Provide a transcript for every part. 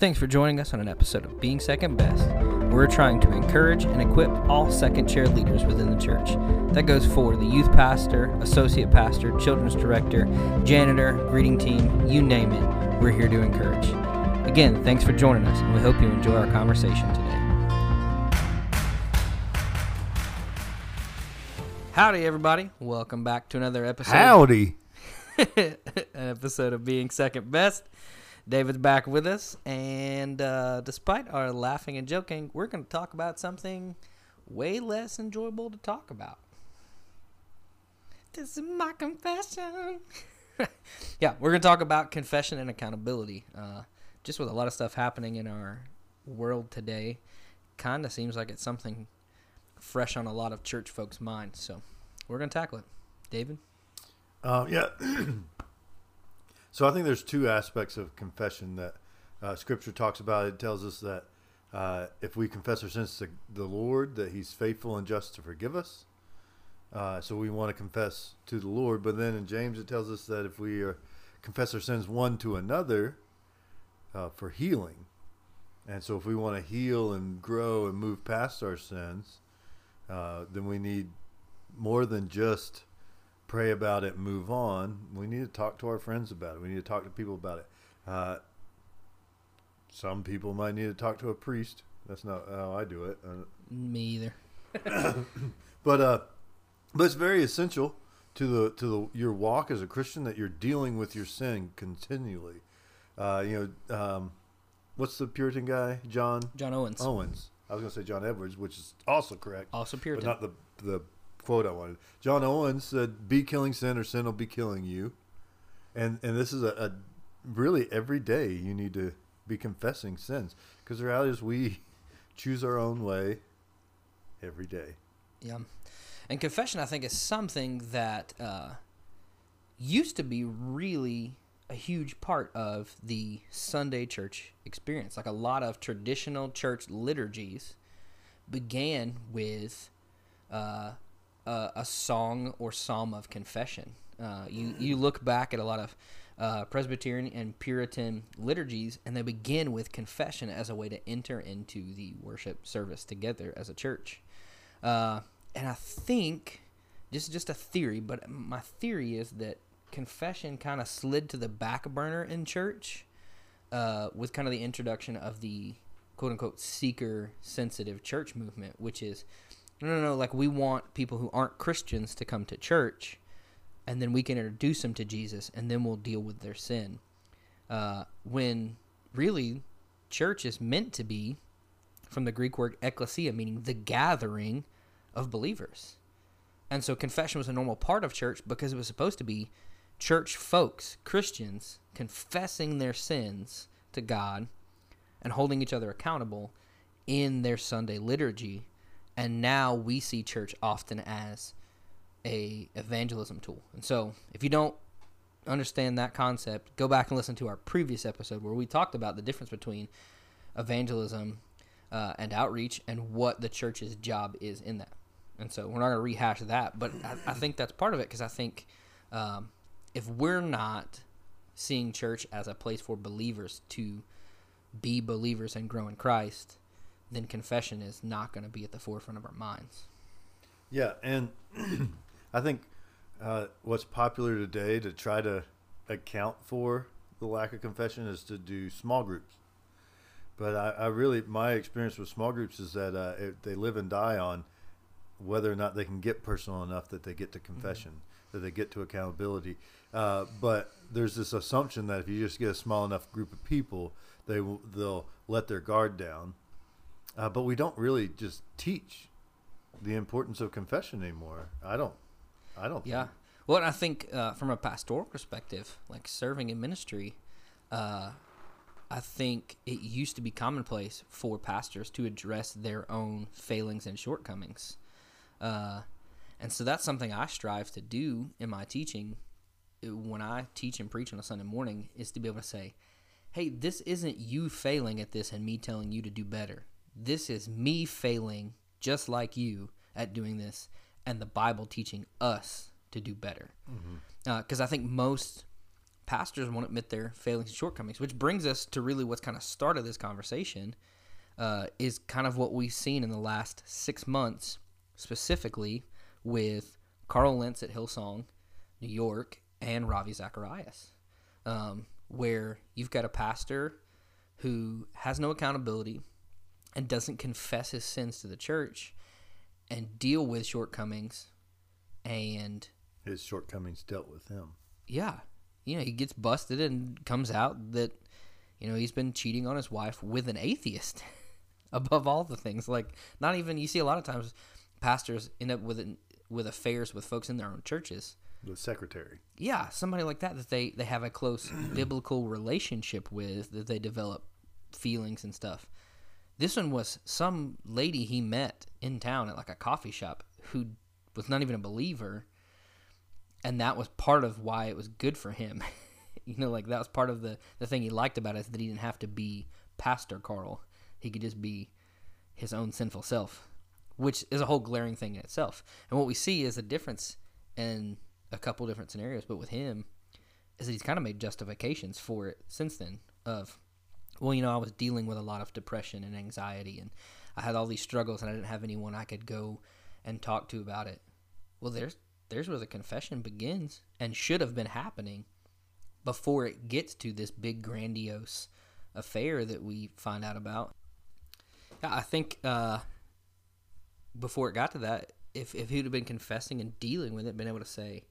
Thanks for joining us on an episode of Being Second Best. We're trying to encourage and equip all second chair leaders within the church. That goes for the youth pastor, associate pastor, children's director, janitor, greeting team, you name it. We're here to encourage. Again, thanks for joining us, and we hope you enjoy our conversation today. Howdy, everybody. Welcome back to another episode. Howdy. an episode of Being Second Best. David's back with us, and uh, despite our laughing and joking, we're going to talk about something way less enjoyable to talk about. This is my confession. yeah, we're going to talk about confession and accountability. Uh, just with a lot of stuff happening in our world today, kind of seems like it's something fresh on a lot of church folks' minds. So we're going to tackle it. David? Uh, yeah. so I think there's two aspects of confession that uh, Scripture talks about. It tells us that uh, if we confess our sins to the Lord, that He's faithful and just to forgive us. Uh, so we want to confess to the Lord. But then in James, it tells us that if we are, confess our sins one to another uh, for healing, and so if we want to heal and grow and move past our sins, uh, then we need more than just pray about it move on. We need to talk to our friends about it. We need to talk to people about it. Uh, some people might need to talk to a priest. That's not how I do it. Uh, Me either. but uh, but it's very essential to the to the your walk as a Christian that you're dealing with your sin continually. Uh, you know, um, what's the Puritan guy? John John Owens. Owens. I was going to say John Edwards, which is also correct. Also Puritan, but not the the quote I wanted. John Owens said, "Be killing sin, or sin will be killing you." And and this is a, a really every day you need to be confessing sins because the reality is we choose our own way every day. Yeah. And confession, I think, is something that uh, used to be really a huge part of the Sunday church experience. Like a lot of traditional church liturgies began with uh, a, a song or psalm of confession. Uh, you, you look back at a lot of uh, Presbyterian and Puritan liturgies, and they begin with confession as a way to enter into the worship service together as a church. Uh, and I think just just a theory, but my theory is that confession kind of slid to the back burner in church uh, with kind of the introduction of the quote unquote seeker sensitive church movement, which is no, no, no, like we want people who aren't Christians to come to church, and then we can introduce them to Jesus, and then we'll deal with their sin. Uh, when really, church is meant to be from the Greek word ekklesia, meaning the gathering of believers. And so confession was a normal part of church because it was supposed to be church folks, Christians, confessing their sins to God and holding each other accountable in their Sunday liturgy. And now we see church often as a evangelism tool. And so if you don't understand that concept, go back and listen to our previous episode where we talked about the difference between evangelism uh, and outreach and what the church's job is in that. And so we're not going to rehash that, but I, I think that's part of it because I think um, if we're not seeing church as a place for believers to be believers and grow in Christ, then confession is not going to be at the forefront of our minds. Yeah, and I think uh, what's popular today to try to account for the lack of confession is to do small groups. But I, I really, my experience with small groups is that uh, it, they live and die on whether or not they can get personal enough that they get to confession, that they get to accountability. Uh, but there's this assumption that if you just get a small enough group of people, they will they'll let their guard down. Uh, but we don't really just teach the importance of confession anymore. I don't. I don't. Yeah. Think. Well, I think uh, from a pastoral perspective, like serving in ministry, uh, I think it used to be commonplace for pastors to address their own failings and shortcomings. Uh, and so that's something I strive to do in my teaching when I teach and preach on a Sunday morning is to be able to say, hey, this isn't you failing at this and me telling you to do better. This is me failing just like you at doing this and the Bible teaching us to do better. Because Mm-hmm. uh, I think most pastors won't admit their failings and shortcomings, which brings us to really what's kind of started this conversation. Uh, is kind of what we've seen in the last six months, specifically with Carl Lentz at Hillsong, New York, and Ravi Zacharias, um, where you've got a pastor who has no accountability and doesn't confess his sins to the church and deal with shortcomings and His shortcomings dealt with him. yeah, you know, he gets busted and comes out that, you know, he's been cheating on his wife with an atheist. Above all the things, like not even you see a lot of times, pastors end up with an, with affairs with folks in their own churches. The secretary. Yeah, somebody like that that they they have a close biblical relationship with that they develop feelings and stuff. This one was some lady he met in town at like a coffee shop who was not even a believer and that was part of why it was good for him. you know, like that was part of the the thing he liked about it is that he didn't have to be Pastor Carl. He could just be his own sinful self, which is a whole glaring thing in itself. And what we see is a difference in a couple different scenarios, but with him is that he's kind of made justifications for it since then of well, you know, I was dealing with a lot of depression and anxiety and I had all these struggles and I didn't have anyone I could go and talk to about it. Well, there's there's where the confession begins and should have been happening before it gets to this big grandiose affair that we find out about. Yeah, I think uh, before it got to that, if if he'd have been confessing and dealing with it, been able to say,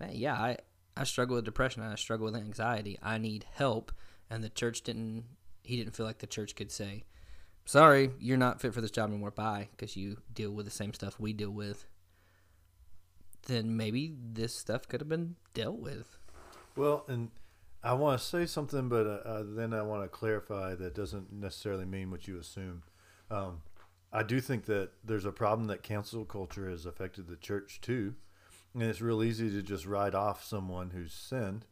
"Man, yeah, I I struggle with depression. I struggle with anxiety. I need help," and the church didn't. He didn't feel like the church could say, "Sorry, you're not fit for this job anymore. Bye," because you deal with the same stuff we deal with. Then maybe this stuff could have been dealt with. Well, and I want to say something, but uh, uh, then I want to clarify that doesn't necessarily mean what you assume. Um, I do think that there's a problem that cancel culture has affected the church too, and it's real easy to just write off someone who's sinned.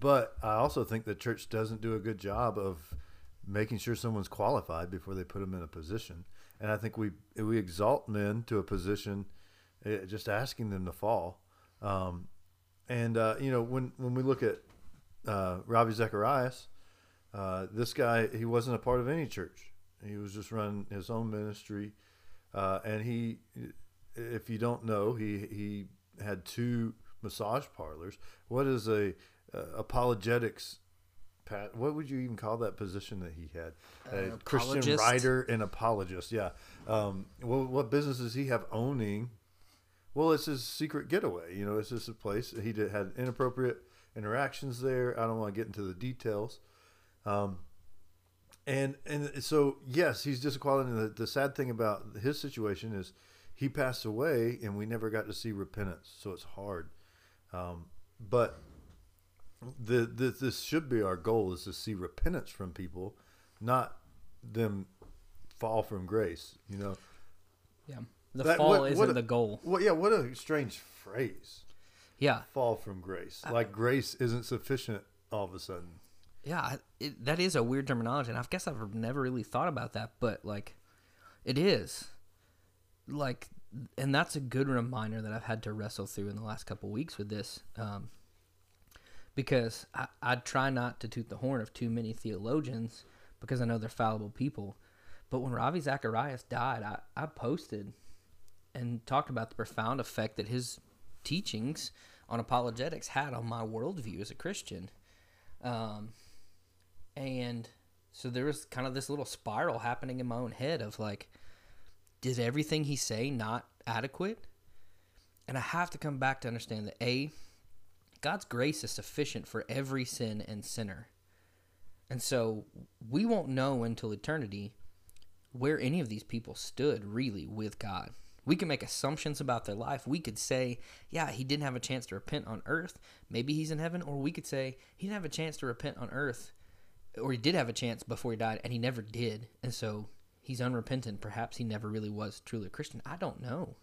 But I also think the church doesn't do a good job of making sure someone's qualified before they put them in a position. And I think we we exalt men to a position, eh, just asking them to fall. Um, and uh, you know when when we look at uh, Ravi Zacharias, uh, this guy he wasn't a part of any church. He was just running his own ministry, uh, and he, if you don't know, he he had two massage parlors. What is a uh, apologetics? Pat, what would you even call that position that he had? Uh, Christian writer and apologist. Yeah. Um, well, what business does he have owning? Well, it's his secret getaway. You know, it's just a place he did, had inappropriate interactions there. I don't want to get into the details. Um, and and so yes, he's disqualified. And the, the sad thing about his situation is he passed away, and we never got to see repentance. So it's hard. Um, but the, the this should be our goal is to see repentance from people, not them fall from grace. You know. Yeah, the That- fall what- what isn't a- the goal. Well, yeah. What a strange phrase. Yeah, Fall from grace. Like grace isn't sufficient all of a sudden. yeah, it, that is a weird terminology, and I guess I've never really thought about that, but like, it is, like, and that's a good reminder that I've had to wrestle through in the last couple weeks with this, um, because I, I try not to toot the horn of too many theologians because I know they're fallible people, but when Ravi Zacharias died, I, I posted and talked about the profound effect that his teachings on apologetics had on my worldview as a Christian. Um, and so there was kind of this little spiral happening in my own head of like, did everything he say not adequate? And I have to come back to understand that A, God's grace is sufficient for every sin and sinner. And so we won't know until eternity where any of these people stood really with God. We can make assumptions about their life. We could say, yeah, he didn't have a chance to repent on earth. Maybe he's in heaven. Or we could say, he didn't have a chance to repent on earth. Or he did have a chance before he died, and he never did. And so he's unrepentant. Perhaps he never really was truly a Christian. I don't know.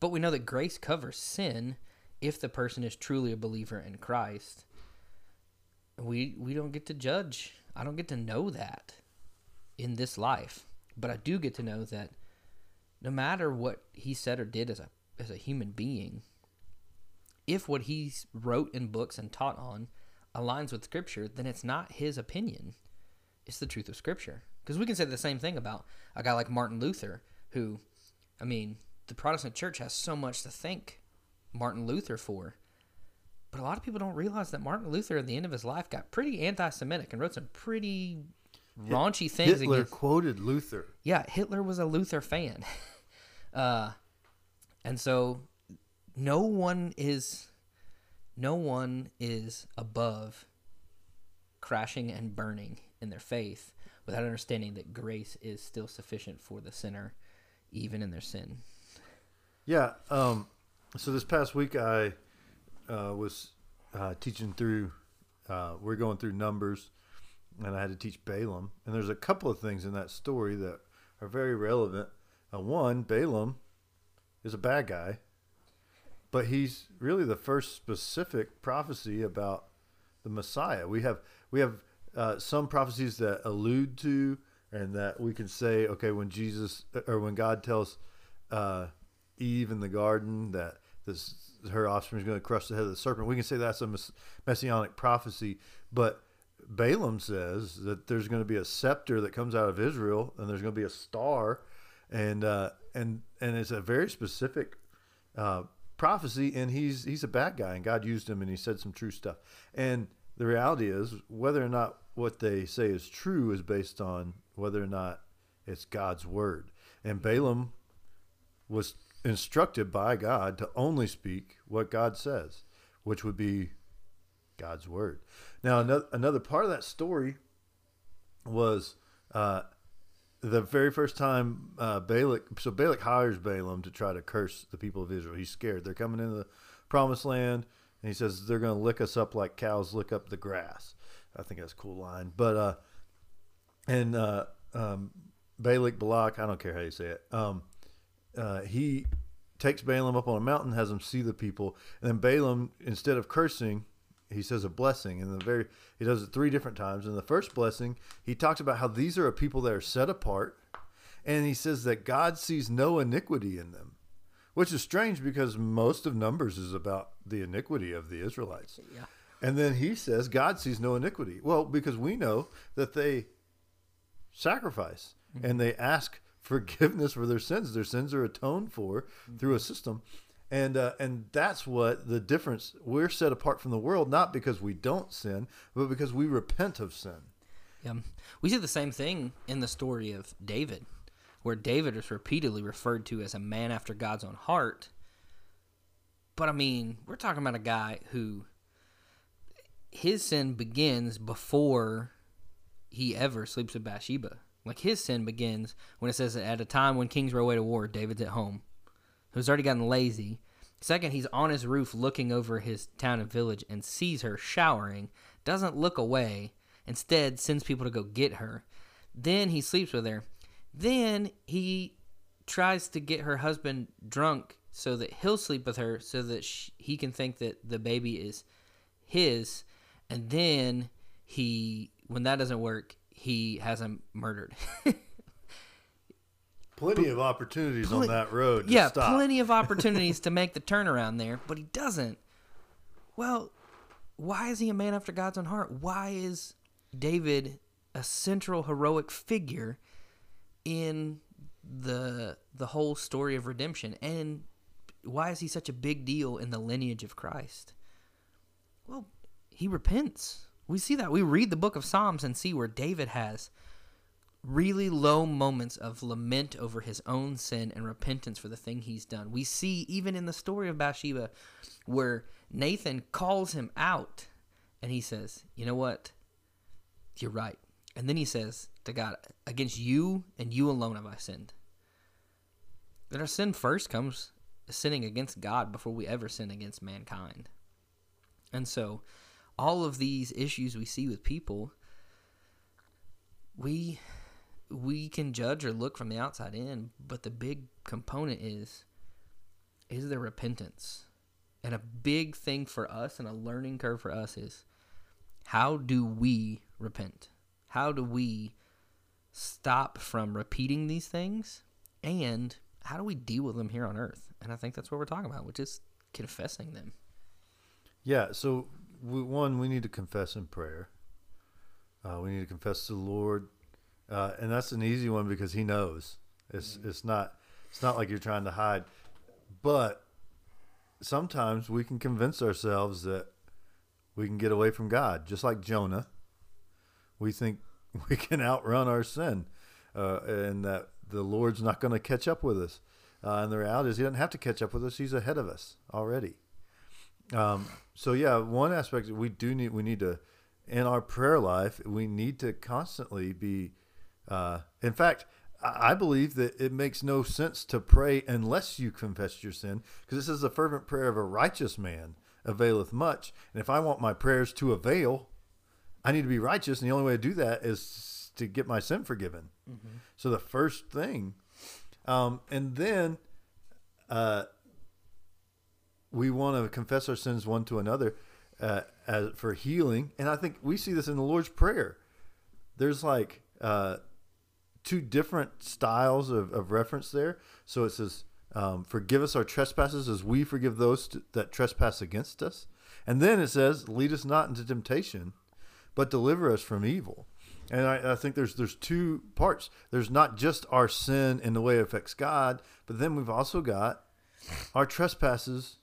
But we know that grace covers sin if the person is truly a believer in Christ. We we don't get to judge. I don't get to know that in this life. But I do get to know that no matter what he said or did as a as a human being, if what he wrote in books and taught on aligns with Scripture, then it's not his opinion; it's the truth of Scripture. Because we can say the same thing about a guy like Martin Luther, who, I mean, the Protestant Church has so much to thank Martin Luther for. But a lot of people don't realize that Martin Luther, at the end of his life, got pretty anti-Semitic and wrote some pretty raunchy things Hitler against. quoted Luther. Yeah, Hitler was a Luther fan, uh, and so no one is, no one is above crashing and burning in their faith without understanding that grace is still sufficient for the sinner, even in their sin. Yeah. Um, so this past week I uh, was uh, teaching through. Uh, we're going through Numbers, and I had to teach Balaam. And there's a couple of things in that story that are very relevant. Uh, one, Balaam is a bad guy, but he's really the first specific prophecy about the Messiah. We have we have uh, some prophecies that allude to and that we can say, okay, when Jesus or when God tells uh, Eve in the garden that this her offspring is going to crush the head of the serpent, we can say that's a messianic prophecy. But Balaam says that there's going to be a scepter that comes out of Israel, and there's going to be a star, and uh, and and it's a very specific uh, prophecy. And he's he's a bad guy, and God used him, and he said some true stuff. And the reality is, whether or not what they say is true is based on whether or not it's God's word. And Balaam was instructed by God to only speak what God says, which would be God's word. Now, another, another part of that story was uh, the very first time uh, Balak. So Balak hires Balaam to try to curse the people of Israel. He's scared. They're coming into the promised land, and he says they're going to lick us up like cows lick up the grass. I think that's a cool line. But uh, and uh, um, Balak Balak, I don't care how you say it. Um, uh, he takes Balaam up on a mountain, has him see the people, and then Balaam, instead of cursing, he says a blessing. And the very he does it three different times. In the first blessing, he talks about how these are a people that are set apart, and he says that God sees no iniquity in them, which is strange because most of Numbers is about the iniquity of the Israelites. Yeah. And then he says God sees no iniquity. Well, because we know that they sacrifice and they ask forgiveness for their sins. Their sins are atoned for through a system. And uh, and that's what the difference. We're set apart from the world not because we don't sin, but because we repent of sin. Yeah. We see the same thing in the story of David, where David is repeatedly referred to as a man after God's own heart. But I mean, we're talking about a guy who his sin begins before he ever sleeps with Bathsheba. Like his sin begins when it says that at a time when kings were away to war, David's at home. Who's already gotten lazy. Second, he's on his roof looking over his town and village and sees her showering, doesn't look away, instead sends people to go get her. Then he sleeps with her. Then he tries to get her husband drunk so that he'll sleep with her so that sh he can think that the baby is his. And then he, when that doesn't work, he has him murdered. Plenty of opportunities on that road. To yeah, stop. plenty of opportunities to make the turnaround there, but he doesn't. Well, why is he a man after God's own heart? Why is David a central heroic figure in the the whole story of redemption? And why is he such a big deal in the lineage of Christ? Well, he repents. We see that. We read the book of Psalms and see where David has really low moments of lament over his own sin and repentance for the thing he's done. We see even in the story of Bathsheba where Nathan calls him out and he says, You know what? You're right. And then he says to God, Against you and you alone have I sinned. That our sin first comes sinning against God before we ever sin against mankind. And so, all of these issues we see with people, we we can judge or look from the outside in, but the big component is is there repentance? And a big thing for us and a learning curve for us is how do we repent? How do we stop from repeating these things? And how do we deal with them here on earth? And I think that's what we're talking about, which is confessing them. Yeah. So we, one, we need to confess in prayer. Uh, we need to confess to the Lord, uh, and that's an easy one because He knows. It's Mm-hmm. it's not it's not like you're trying to hide, but sometimes we can convince ourselves that we can get away from God, just like Jonah. We think we can outrun our sin, uh, and that the Lord's not going to catch up with us. Uh, and the reality is, He doesn't have to catch up with us; He's ahead of us already. Um, so yeah, one aspect we do need we need to in our prayer life we need to constantly be. Uh, in fact, I believe that it makes no sense to pray unless you confess your sin, because this is the fervent prayer of a righteous man availeth much. And if I want my prayers to avail, I need to be righteous, and the only way to do that is to get my sin forgiven. So the first thing, um, and then uh, we want to confess our sins one to another uh, as, for healing, and I think we see this in the Lord's Prayer. There's like uh, two different styles of, of reference there. So it says, um, "Forgive us our trespasses, as we forgive those that trespass against us," and then it says, "Lead us not into temptation, but deliver us from evil." And I, I think there's there's two parts. There's not just our sin and the way it affects God, but then we've also got our trespasses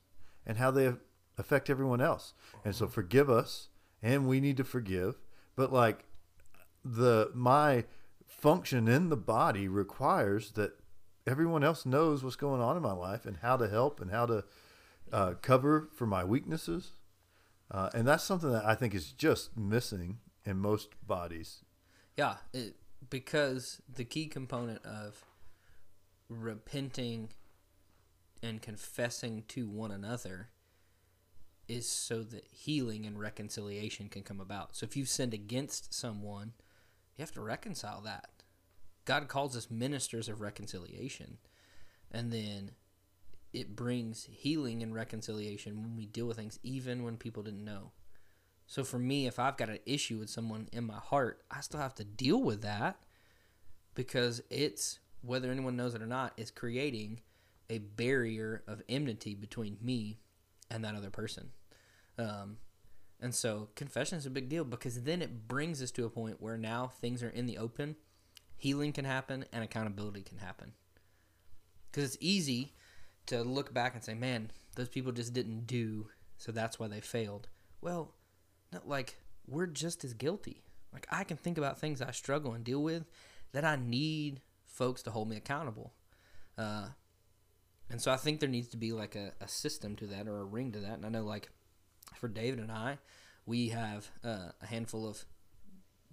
and how they affect everyone else. And so forgive us, and we need to forgive. But like the my function in the body requires that everyone else knows what's going on in my life and how to help and how to uh, cover for my weaknesses. Uh, and that's something that I think is just missing in most bodies. Yeah, it, because the key component of repenting and confessing to one another is so that healing and reconciliation can come about. So if you've sinned against someone, you have to reconcile that. God calls us ministers of reconciliation. And then it brings healing and reconciliation when we deal with things, even when people didn't know. So for me, if I've got an issue with someone in my heart, I still have to deal with that because it's, whether anyone knows it or not, is creating a barrier of enmity between me and that other person. Um, and so confession is a big deal because then it brings us to a point where now things are in the open, healing can happen, and accountability can happen. Because it's easy to look back and say, man, those people just didn't do, so that's why they failed. Well, like we're just as guilty. Like I can think about things I struggle and deal with that I need folks to hold me accountable. Uh, and so I think there needs to be like a, a system to that or a ring to that. And I know like for David and I, we have uh, a handful of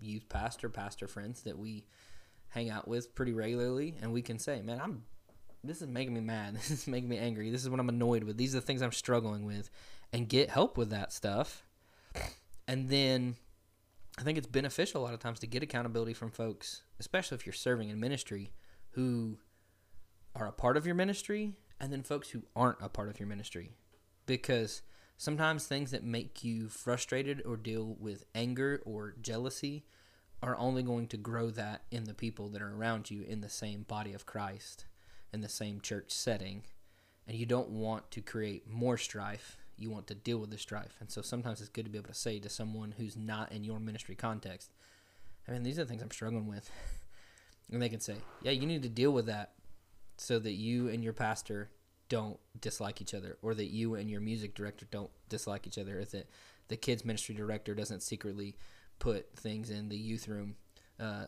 youth pastor, pastor friends that we hang out with pretty regularly, and we can say, "Man, I'm this is making me mad. This is making me angry. This is what I'm annoyed with. These are the things I'm struggling with," and get help with that stuff. And then I think it's beneficial a lot of times to get accountability from folks, especially if you're serving in ministry, who are a part of your ministry, and then folks who aren't a part of your ministry, because sometimes things that make you frustrated or deal with anger or jealousy are only going to grow that in the people that are around you in the same body of Christ, in the same church setting. And you don't want to create more strife. You want to deal with the strife. And so sometimes it's good to be able to say to someone who's not in your ministry context, I mean, these are the things I'm struggling with. and they can say, yeah, you need to deal with that so that you and your pastor don't dislike each other, or that you and your music director don't dislike each other, or that the kids ministry director doesn't secretly put things in the youth room uh,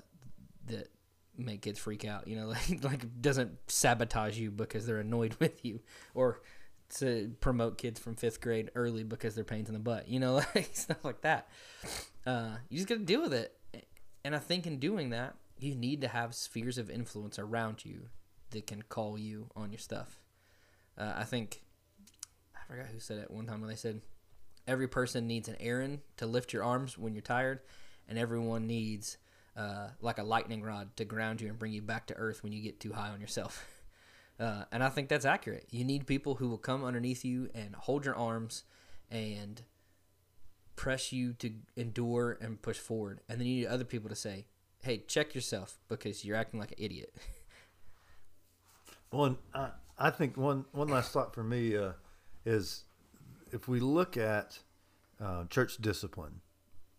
that make kids freak out. You know, like like doesn't sabotage you because they're annoyed with you, or to promote kids from fifth grade early because they're pains in the butt. You know, like stuff like that. Uh, you just got to deal with it, and I think in doing that, you need to have spheres of influence around you that can call you on your stuff. Uh, I think I forgot who said it one time when they said every person needs an Aaron to lift your arms when you're tired, and everyone needs uh, like a lightning rod to ground you and bring you back to earth when you get too high on yourself. Uh, and I think that's accurate. You need people who will come underneath you and hold your arms and press you to endure and push forward. And then you need other people to say, hey, check yourself because you're acting like an idiot. One, I, I think one one last thought for me uh, is if we look at uh, church discipline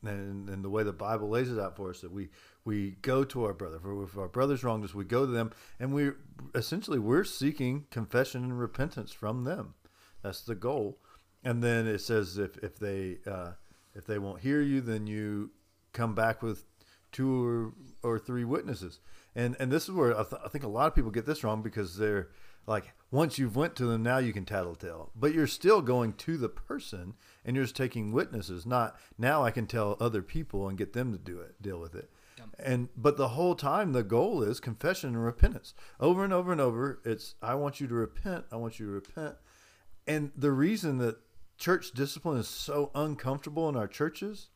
and, and the way the Bible lays it out for us that we we go to our brother. If our brother's wronged us, we go to them, and we essentially we're seeking confession and repentance from them. That's the goal. And then it says if if they uh, if they won't hear you, then you come back with two or, or three witnesses. And and this is where I, th- I think a lot of people get this wrong because they're like once you've went to them now you can tattletale. But you're still going to the person and you're just taking witnesses not now i can tell other people and get them to do it deal with it. Yep. and but the whole time the goal is confession and repentance. Over and over and over it's i want you to repent i want you to repent. And the reason that church discipline is so uncomfortable in our churches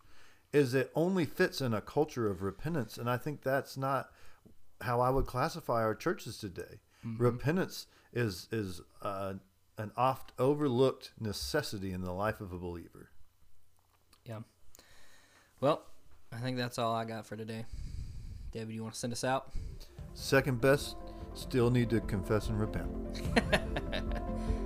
is it only fits in a culture of repentance. And i think that's not how i would classify our churches today mm-hmm. repentance is is uh, an oft overlooked necessity in the life of a believer. Yeah. Well, I think that's all I got for today. David, do you want to send us out? Second best, still need to confess and repent.